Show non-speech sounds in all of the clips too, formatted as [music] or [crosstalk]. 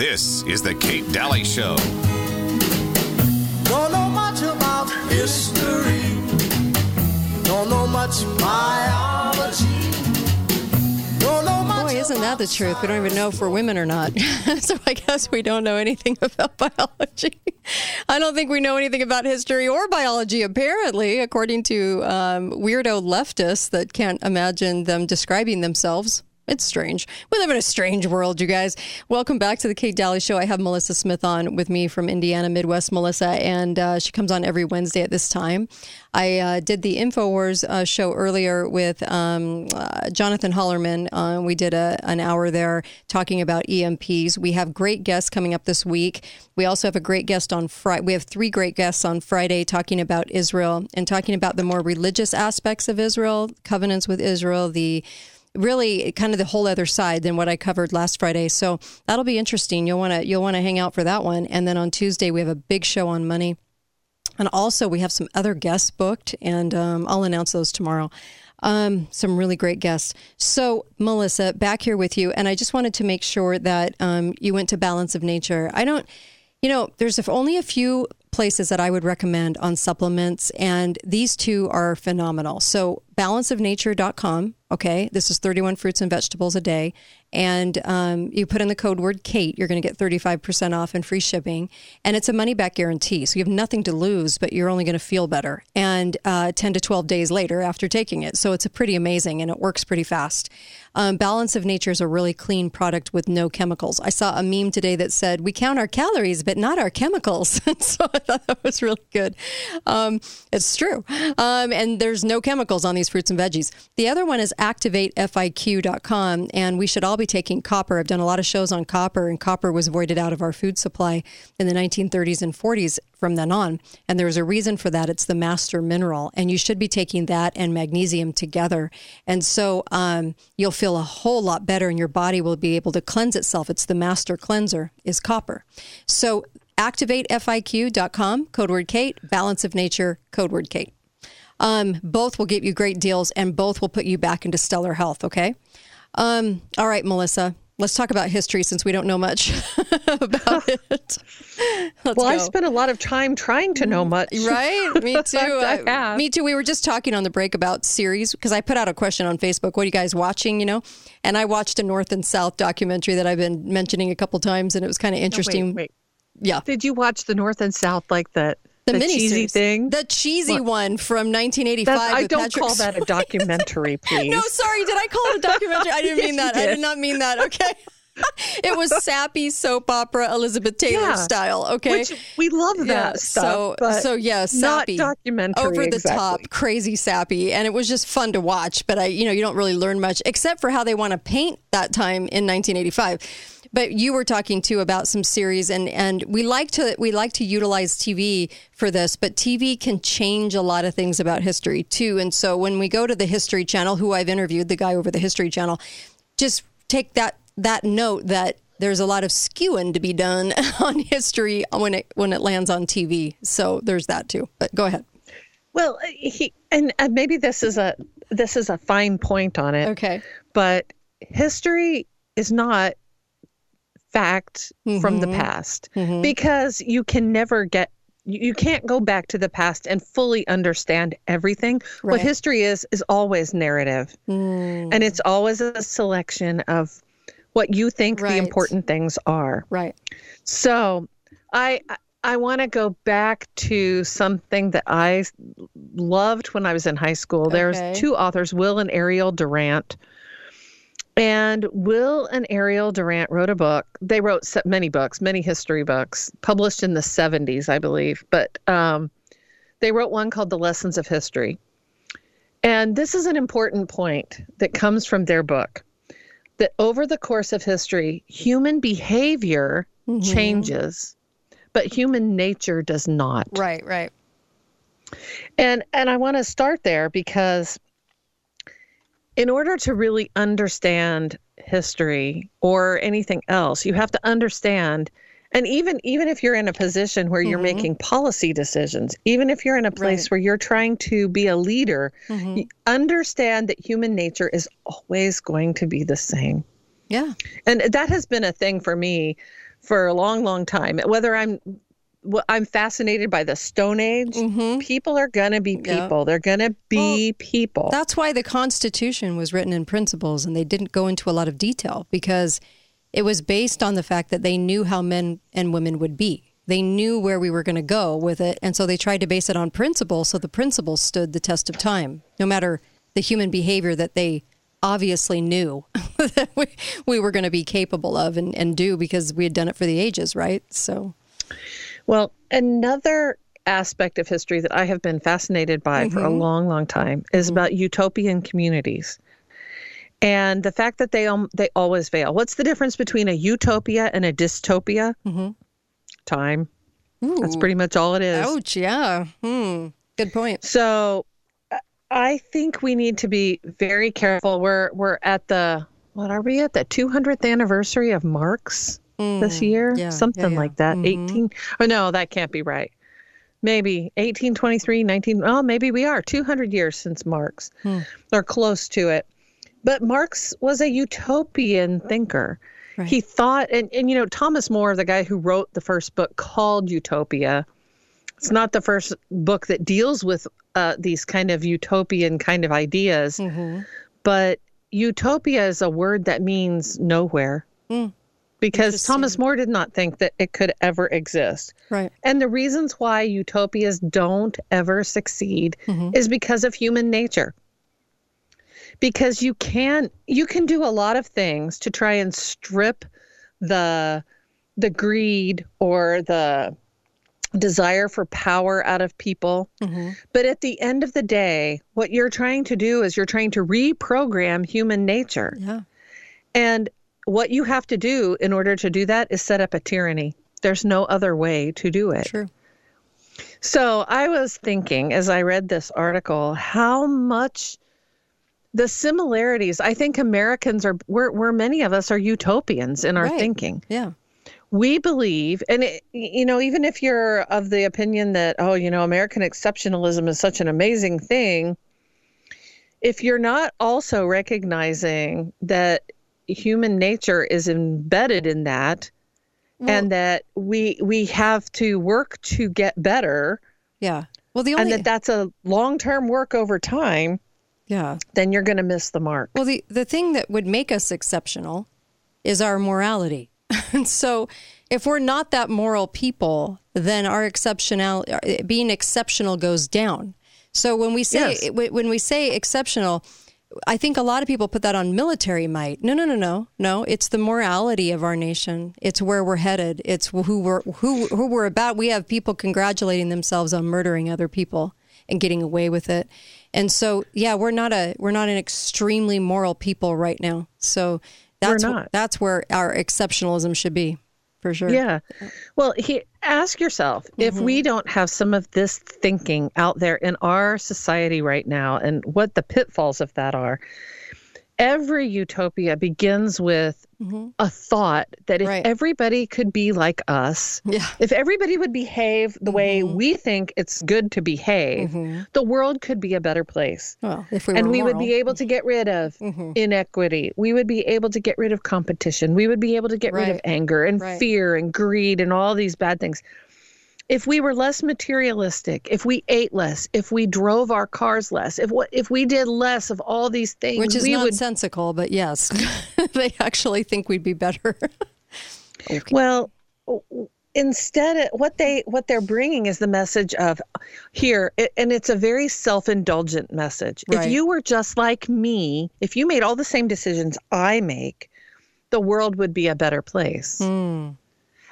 This is the Kate Dalley Show. Don't know much about history. Don't know much biology. Don't know much. Boy, isn't that the truth? We don't even know if we're women or not. [laughs] so I guess we don't know anything [laughs] about biology. I don't think we know anything about history or biology, apparently, according to um, weirdo leftists that can't imagine them describing themselves. It's strange. We live in a strange world, you guys. Welcome back to the Kate Dalley Show. I have Melissa Smith on with me from Indiana, Midwest Melissa, and uh, she comes on every Wednesday at this time. I uh, did the InfoWars uh, show earlier with um, uh, Jonathan Hollerman. Uh, we did a, an hour there talking about EMPs. We have great guests coming up this week. We also have a great guest on Friday. We have three great guests on Friday talking about Israel and talking about the more religious aspects of Israel, covenants with Israel, the really kind of the whole other side than what I covered last Friday. So that'll be interesting. You'll want to you'll want to hang out for that one. And then on Tuesday we have a big show on money. And also we have some other guests booked, and um, I'll announce those tomorrow. Um, some really great guests. So, Melissa, back here with you, and I just wanted to make sure that um, you went to Balance of Nature. I don't, you know, there's only a few places that I would recommend on supplements, and these two are phenomenal. So, balanceofnature.com. Okay, this is 31 fruits and vegetables a day. And um, you put in the code word Kate, you're going to get 35% off and free shipping. And it's a money back guarantee. So you have nothing to lose, but you're only going to feel better. And uh, 10 to 12 days later after taking it. So it's a pretty amazing and it works pretty fast. Um, Balance of Nature is a really clean product with no chemicals. I saw a meme today that said, We count our calories, but not our chemicals. [laughs] so I thought that was really good. Um, it's true. Um, and there's no chemicals on these fruits and veggies. The other one is activatefiq.com, and we should all be taking copper. I've done a lot of shows on copper, and copper was voided out of our food supply in the 1930s and 40s from then on. And there's a reason for that. It's the master mineral, and you should be taking that and magnesium together. And so um, you'll feel a whole lot better, and your body will be able to cleanse itself. It's the master cleanser, is copper. So activatefiq.com, code word Kate, balance of nature, code word Kate. Um, both will get you great deals and both will put you back into stellar health, okay? Um, all right, Melissa, let's talk about history since we don't know much [laughs] about it. Let's well, I go. spent a lot of time trying to know much. Right, me [laughs] too. I have. Me too. We were just talking on the break about series because I put out a question on Facebook. What are you guys watching? You know, and I watched a North and South documentary that I've been mentioning a couple times, and it was kind of interesting. Wait, wait. Yeah, Did you watch the North and South like that? The, the cheesy thing? the cheesy one from 1985. That's, I don't Patrick call that a documentary, [laughs] please. No, sorry. Did I call it a documentary? I didn't Yes, [laughs] mean that. I did. did not mean that. Okay. [laughs] it was sappy soap opera Elizabeth Taylor Yeah. style. Okay. Which we love that yeah, stuff. so so yeah, not sappy, documentary. over the exactly. top, crazy sappy, and it was just fun to watch. But I, you know, you don't really learn much except for how they want to paint that time in 1985. But you were talking too about some series, and and we like to we like to utilize TV for this, but TV can change a lot of things about history too. And so when we go to the History Channel, who I've interviewed, the guy over the History Channel, just take that that note that there's a lot of skewing to be done [laughs] on history when it when it lands on TV. So there's that too. But go ahead. Well, uh, he and, and maybe this is a this is a fine point on it. Okay. But history is not fact from the Mhm. past Mhm. because you can never get you you can't go back to the past and fully understand everything. Right. What history is is always narrative. Mm, And it's always a selection of what you think Right. the important things are. right. So, I I want to go back to something that I loved when I was in high school. Okay. There's two authors, Will and Ariel Durant. And Will and Ariel Durant wrote a book. They wrote many books, many history books, published in the 70s, I believe. But um, they wrote one called The Lessons of History. And this is an important point that comes from their book that over the course of history, human behavior Mhm. changes, but human nature does not. Right. Right. And and I want to start there because in order to really understand history or anything else, you have to understand and even even if you're in a position where you're Mhm. making policy decisions, even if you're in a place Right. where you're trying to be a leader, Mhm. understand that human nature is always going to be the same. Yeah. And that has been a thing for me for a long, long time. Whether I'm well, I'm fascinated by the Stone Age. People are gonna be Mm-hmm. Yeah. people. They're gonna be people. That's why the Constitution was written in principles and they didn't go into a lot of detail because it was based on the fact that they knew how men and women would be. They knew where we were going to go with it. And so they tried to base it on principle. So the principles stood the test of time, no matter the human behavior that they obviously knew [laughs] that we, we were going to be capable of and, and do because we had done it for the ages, right? So, Well, another aspect of history that I have been fascinated by for a long, long time is about utopian communities. And the fact that they um, they always fail. What's the difference between a utopia and a dystopia? Time. That's pretty much all it is. ouch, yeah. Hmm. Good point. So I think we need to be very careful. We're we're at the what are we at the 200th anniversary of Marx this year? Mm, yeah, Something yeah, Mm-hmm. like that. 18 Oh no, that can't be right. Maybe 1823, 19 Oh, maybe we are 200 years since Marx. Hmm. Or close to it. But Marx was a utopian thinker. Right. He thought and and you know Thomas More, the guy who wrote the first book called Utopia, it's not the first book that deals with uh, these kind of utopian kind of ideas, Mm-hmm. but utopia is a word that means nowhere. Because Thomas More did not think that it could ever exist. Right. And the reasons why utopias don't ever succeed mm-hmm. is because of human nature. Because you can you can do a lot of things to try and strip the the greed or the desire for power out of people. Mm-hmm. But at the end of the day, what you're trying to do is you're trying to reprogram human nature. Yeah. And what you have to do in order to do that is set up a tyranny. There's no other way to do it. True. So I was thinking as I read this article how much the similarities, I think Americans are, we're, we're many of us are utopians in our Right. thinking. Yeah. We believe, and it, you know, even if you're of the opinion that, oh, you know, American exceptionalism is such an amazing thing, if you're not also recognizing that human nature is embedded in that, and that we we have to work to get better, Yeah. Well, the only and that that's a long term work over time, yeah. then you're going to miss the mark. Well, the the thing that would make us exceptional is our morality. [laughs] and so, if we're not that moral people, then our exceptional uh, being exceptional goes down. So when we say Yes. when we say exceptional, I think a lot of people put that on military might. No, no, no, no, no. It's the morality of our nation. It's where we're headed. It's who we're who who we're about. We have people congratulating themselves on murdering other people and getting away with it. And so, yeah, we're not a we're not an extremely moral people right now. So that's that's where our exceptionalism should be, for sure. Yeah. Well, he, ask yourself if we mm-hmm. don't have some of this thinking out there in our society right now and what the pitfalls of that are. Every utopia begins with mm-hmm. a thought that if Right. everybody could be like us, Yeah. if everybody would behave the way mm-hmm. we think it's good to behave, mm-hmm. the world could be a better place Well, if we and we would be able to get rid of Mm-hmm. inequity. We would be able to get rid of competition. We would be able to get rid of anger and Right. fear and greed and all these bad things. If we were less materialistic, if we ate less, if we drove our cars less, if what if we did less of all these things, which is we would nonsensical, but yes, [laughs] they actually think we'd be better. [laughs] Well, instead of what they what they're bringing is the message of here it, and it's a very self-indulgent message. Right. If you were just like me, if you made all the same decisions I make, the world would be a better place. Hmm.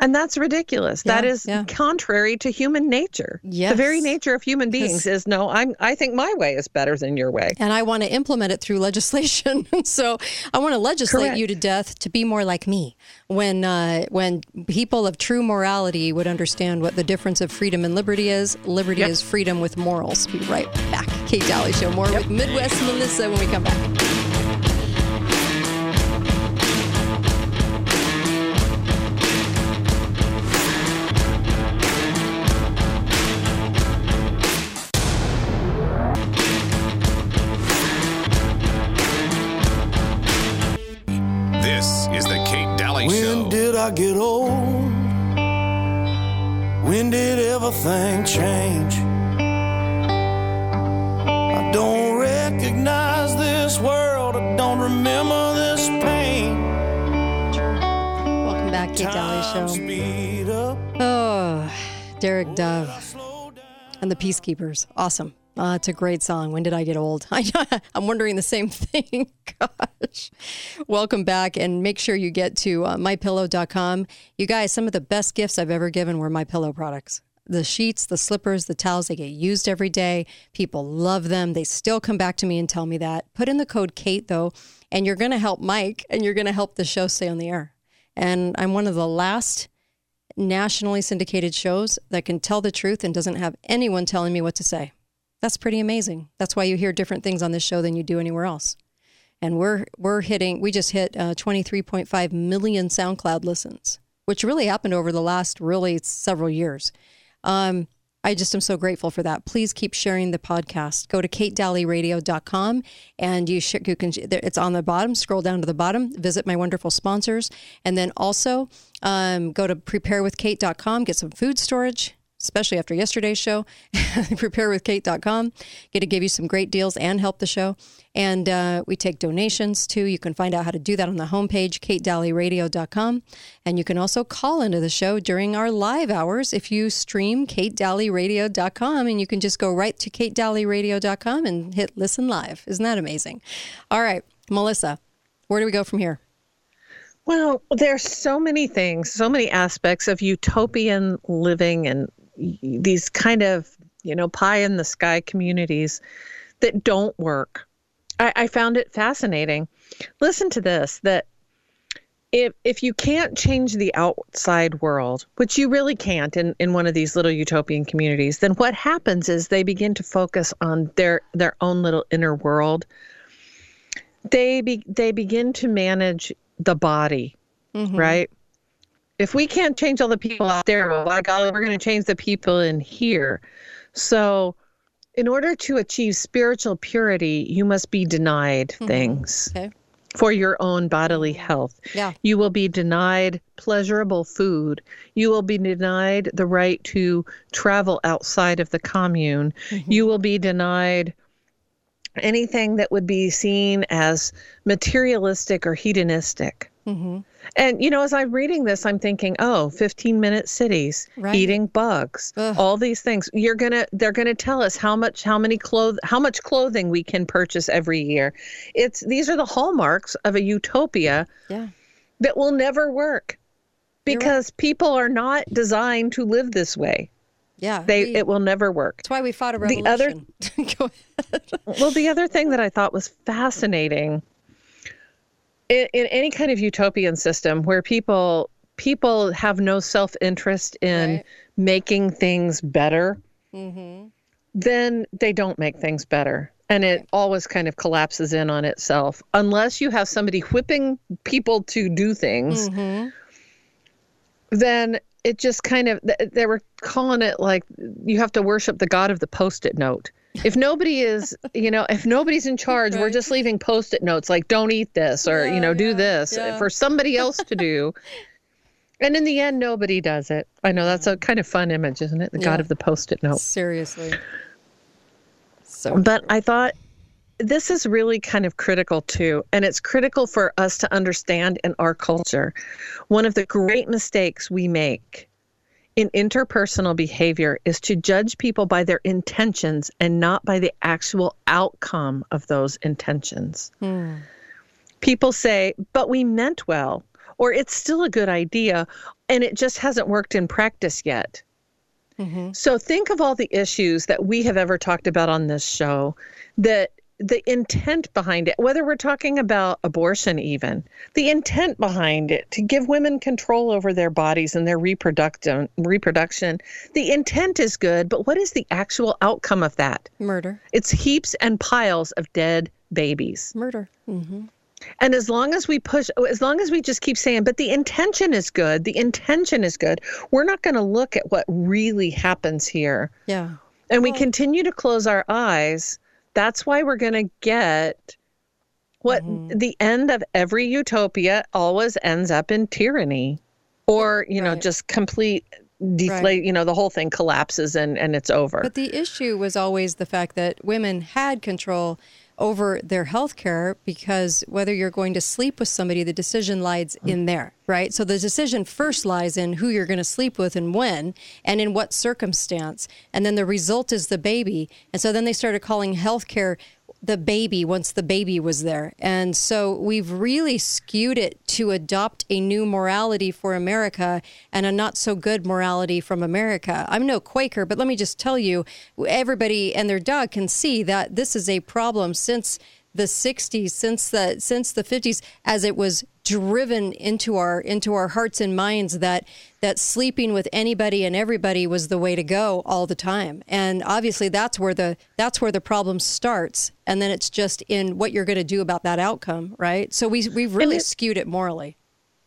And that's ridiculous. that. Yeah, is yeah. contrary to human nature. The very nature of human beings is no, I'm I think my way is better than your way. and I want to implement it through legislation. [laughs] so I want to legislate Correct. you to death to be more like me. When uh, when people of true morality would understand what the difference of freedom and liberty is, liberty Yep. is freedom with morals. Be right back. Kate Dalley Show. More with Midwest Melissa when we come back. This is the Kate Dalley Show. When did I get old? When did everything change? I don't recognize this world. I don't remember this pain. Welcome back, Kate Dalley Show. speed up. Oh, Derek Dove and the Peacekeepers. Awesome. Uh, it's a great song. When did I get old? [laughs] I, I'm wondering the same [laughs] thing. Gosh. Welcome back, and make sure you get to uh, mypillow.com. You guys, some of the best gifts I've ever given were my pillow products. The sheets, the slippers, the towels, they get used every day. People love them. They still come back to me and tell me that. Put in the code Kate, though, and you're going to help Mike and you're going to help the show stay on the air. And I'm one of the last nationally syndicated shows that can tell the truth and doesn't have anyone telling me what to say. That's pretty amazing. That's why you hear different things on this show than you do anywhere else. And we're we're hitting we just hit uh, 23.5 million SoundCloud listens, which really happened over the last really several years. Um, I just am so grateful for that. Please keep sharing the podcast. Go to katedalleyradio.com and you, sh- you can it's on the bottom. Scroll down to the bottom. Visit my wonderful sponsors, and then also um, go to preparewithkate.com. Get some food storage especially after yesterday's show. [laughs] preparewithkate.com. Get to give you some great deals and help the show. And uh, we take donations too. You can find out how to do that on the homepage, katedalleyradio.com. And you can also call into the show during our live hours if you stream katedalleyradio.com. And you can just go right to katedalleyradio.com and hit listen live. Isn't that amazing? All right, Melissa, where do we go from here? Well, there's so many things, so many aspects of utopian living and these kind of, you know, pie in the sky communities that don't work. I, I found it fascinating. Listen to this that if if you can't change the outside world, which you really can't in, in one of these little utopian communities, then what happens is they begin to focus on their their own little inner world. They be, they begin to manage the body, mm-hmm. right? If we can't change all the people out there, well, by golly, we're going to change the people in here. So, in order to achieve spiritual purity, you must be denied mm-hmm. things Okay. for your own bodily health. Yeah. You will be denied pleasurable food. You will be denied the right to travel outside of the commune. Mm-hmm. You will be denied anything that would be seen as materialistic or hedonistic. Mm-hmm. And, you know, as I'm reading this, I'm thinking, oh, 15 minute cities, Right. eating bugs, Ugh. all these things. You're going to, they're going to tell us how much, how many clothes, how much clothing we can purchase every year. It's, these are the hallmarks of a utopia Yeah. that will never work You're right. because people are not designed to live this way. Yeah. They, we- it will never work. that's why we fought a the revolution. other- [laughs] Go ahead. Well, the other thing that I thought was fascinating in, in any kind of utopian system where people people have no self interest in Right. making things better, Mm-hmm. then they don't make things better. And it always kind of collapses in on itself unless you have somebody whipping people to do things. Mm-hmm. Then it just kind of they were calling it like you have to worship the god of the post-it note. If nobody is, you know, if nobody's in charge, we're just leaving post-it notes like don't eat this or Yeah, you know do yeah, this yeah. for somebody else to do. [laughs] And in the end, nobody does it. I know that's a kind of fun image, isn't it? The god of the post-it note. Seriously. So But I thought this is really kind of critical too. And it's critical for us to understand in our culture. One of the great mistakes we make in interpersonal behavior is to judge people by their intentions and not by the actual outcome of those intentions. Hmm. People say, but we meant well, or it's still a good idea, and it just hasn't worked in practice yet. Mm-hmm. So think of all the issues that we have ever talked about on this show that the intent behind it, whether we're talking about abortion, even the intent behind it to give women control over their bodies and their reproduction, reproduction, the intent is good, but what is the actual outcome of that? murder. It's heaps and piles of dead babies. Murder. Mm-hmm. And as long as we push, as long as we just keep saying, but the intention is good, the intention is good, we're not going to look at what really happens here. Yeah. And we continue to close our eyes. That's why we're going to get what mm-hmm. the end of every utopia always ends up in tyranny. or you know just complete deflate you know the whole thing collapses and and it's over. But the issue was always the fact that women had control over their health care because whether you're going to sleep with somebody, the decision lies mm-hmm. in there, right? So the decision first lies in who you're going to sleep with and when and in what circumstance. And then the result is the baby. And so then they started calling health care the baby once the baby was there. And so we've really skewed it to adopt a new morality for America and a not so good morality from America. I'm no Quaker, but let me just tell you everybody and their dog can see that this is a problem since the 60s since the since the 50s as it was driven into our into our hearts and minds that that sleeping with anybody and everybody was the way to go all the time. And obviously that's where the that's where the problem starts. And then it's just in what you're going to do about that outcome right? So we we've really it- skewed it morally.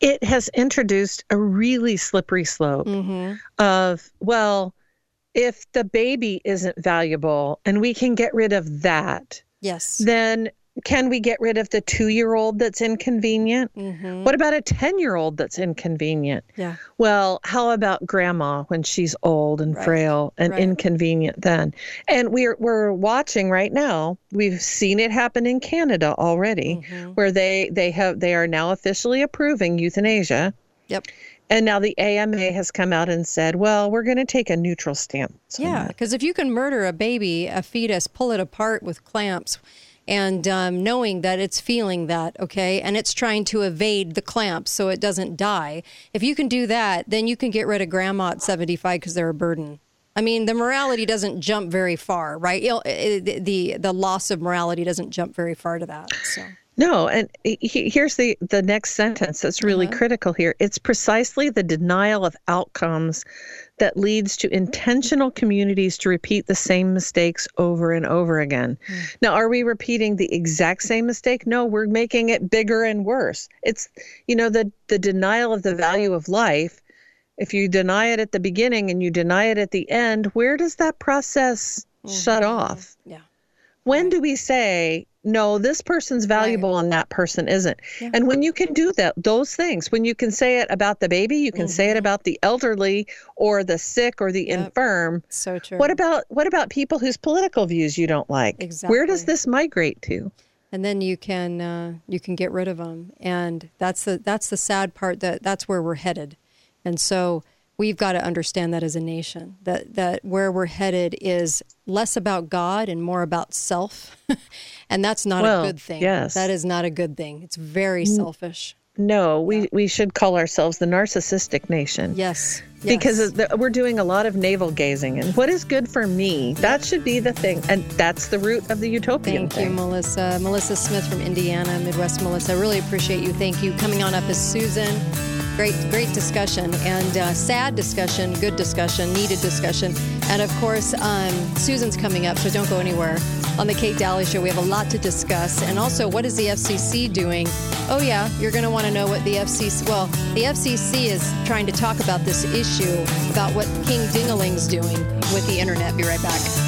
It has introduced a really slippery slope Mm-hmm. of well if the baby isn't valuable and we can get rid of that yes. then can we get rid of the two year old that's inconvenient? Mm-hmm. What about a 10 year old that's inconvenient? yeah Well, how about grandma when she's old and Right. frail and Right. inconvenient then? And we're we're watching right now. We've seen it happen in Canada already Mm-hmm. where they they have they are now officially approving euthanasia. yep And now the AMA has come out and said, "Well, we're going to take a neutral stance." Yeah, because if you can murder a baby, a fetus, pull it apart with clamps, and um, knowing that it's feeling that, okay, and it's trying to evade the clamps so it doesn't die, if you can do that, then you can get rid of grandma at 75 because they're a burden. I mean, the morality doesn't jump very far, right? Eh, the, the the loss of morality doesn't jump very far to that. So No, and he- here's the the next sentence that's really Uh-huh. critical here. It's precisely the denial of outcomes that leads to intentional communities to repeat the same mistakes over and over again. Hmm. Now, are we repeating the exact same mistake? No, we're making it bigger and worse. It's you know the the denial of the value of life. If you deny it at the beginning and you deny it at the end, where does that process shut Mm-hmm. off? yeah, when do we say no this person's valuable and that person isn't and when you can do that those things when you can say it about the baby you can say it about the elderly or the sick or the Mm-hmm. Yep. infirm so true. what about what about people whose political views you don't like Exactly. where does this migrate to and then you can uh, you can get rid of them and that's the that's the sad part that that's where we're headed and so we've got to understand that as a nation that that where we're headed is less about god and more about self [laughs] and that's not Well, a good thing yes. that is not a good thing it's very selfish no we we should call ourselves the narcissistic nation yes, because yes. the, we're doing a lot of navel gazing and what is good for me that should be the thing and that's the root of the utopian thing. Thank you, Melissa. Melissa Smith from Indiana, Midwest Melissa. I really appreciate you. Thank you. Coming on up is Susan. Great, great discussion and uh, sad discussion, good discussion, needed discussion. And of course, um, Susan's coming up, so don't go anywhere. On the Kate Dalley Show, we have a lot to discuss. And also, what is the FCC doing? Oh, yeah, you're going to want to know what the FCC, well, the FCC is trying to talk about this issue about what King Dingaling's doing with the internet. Be right back.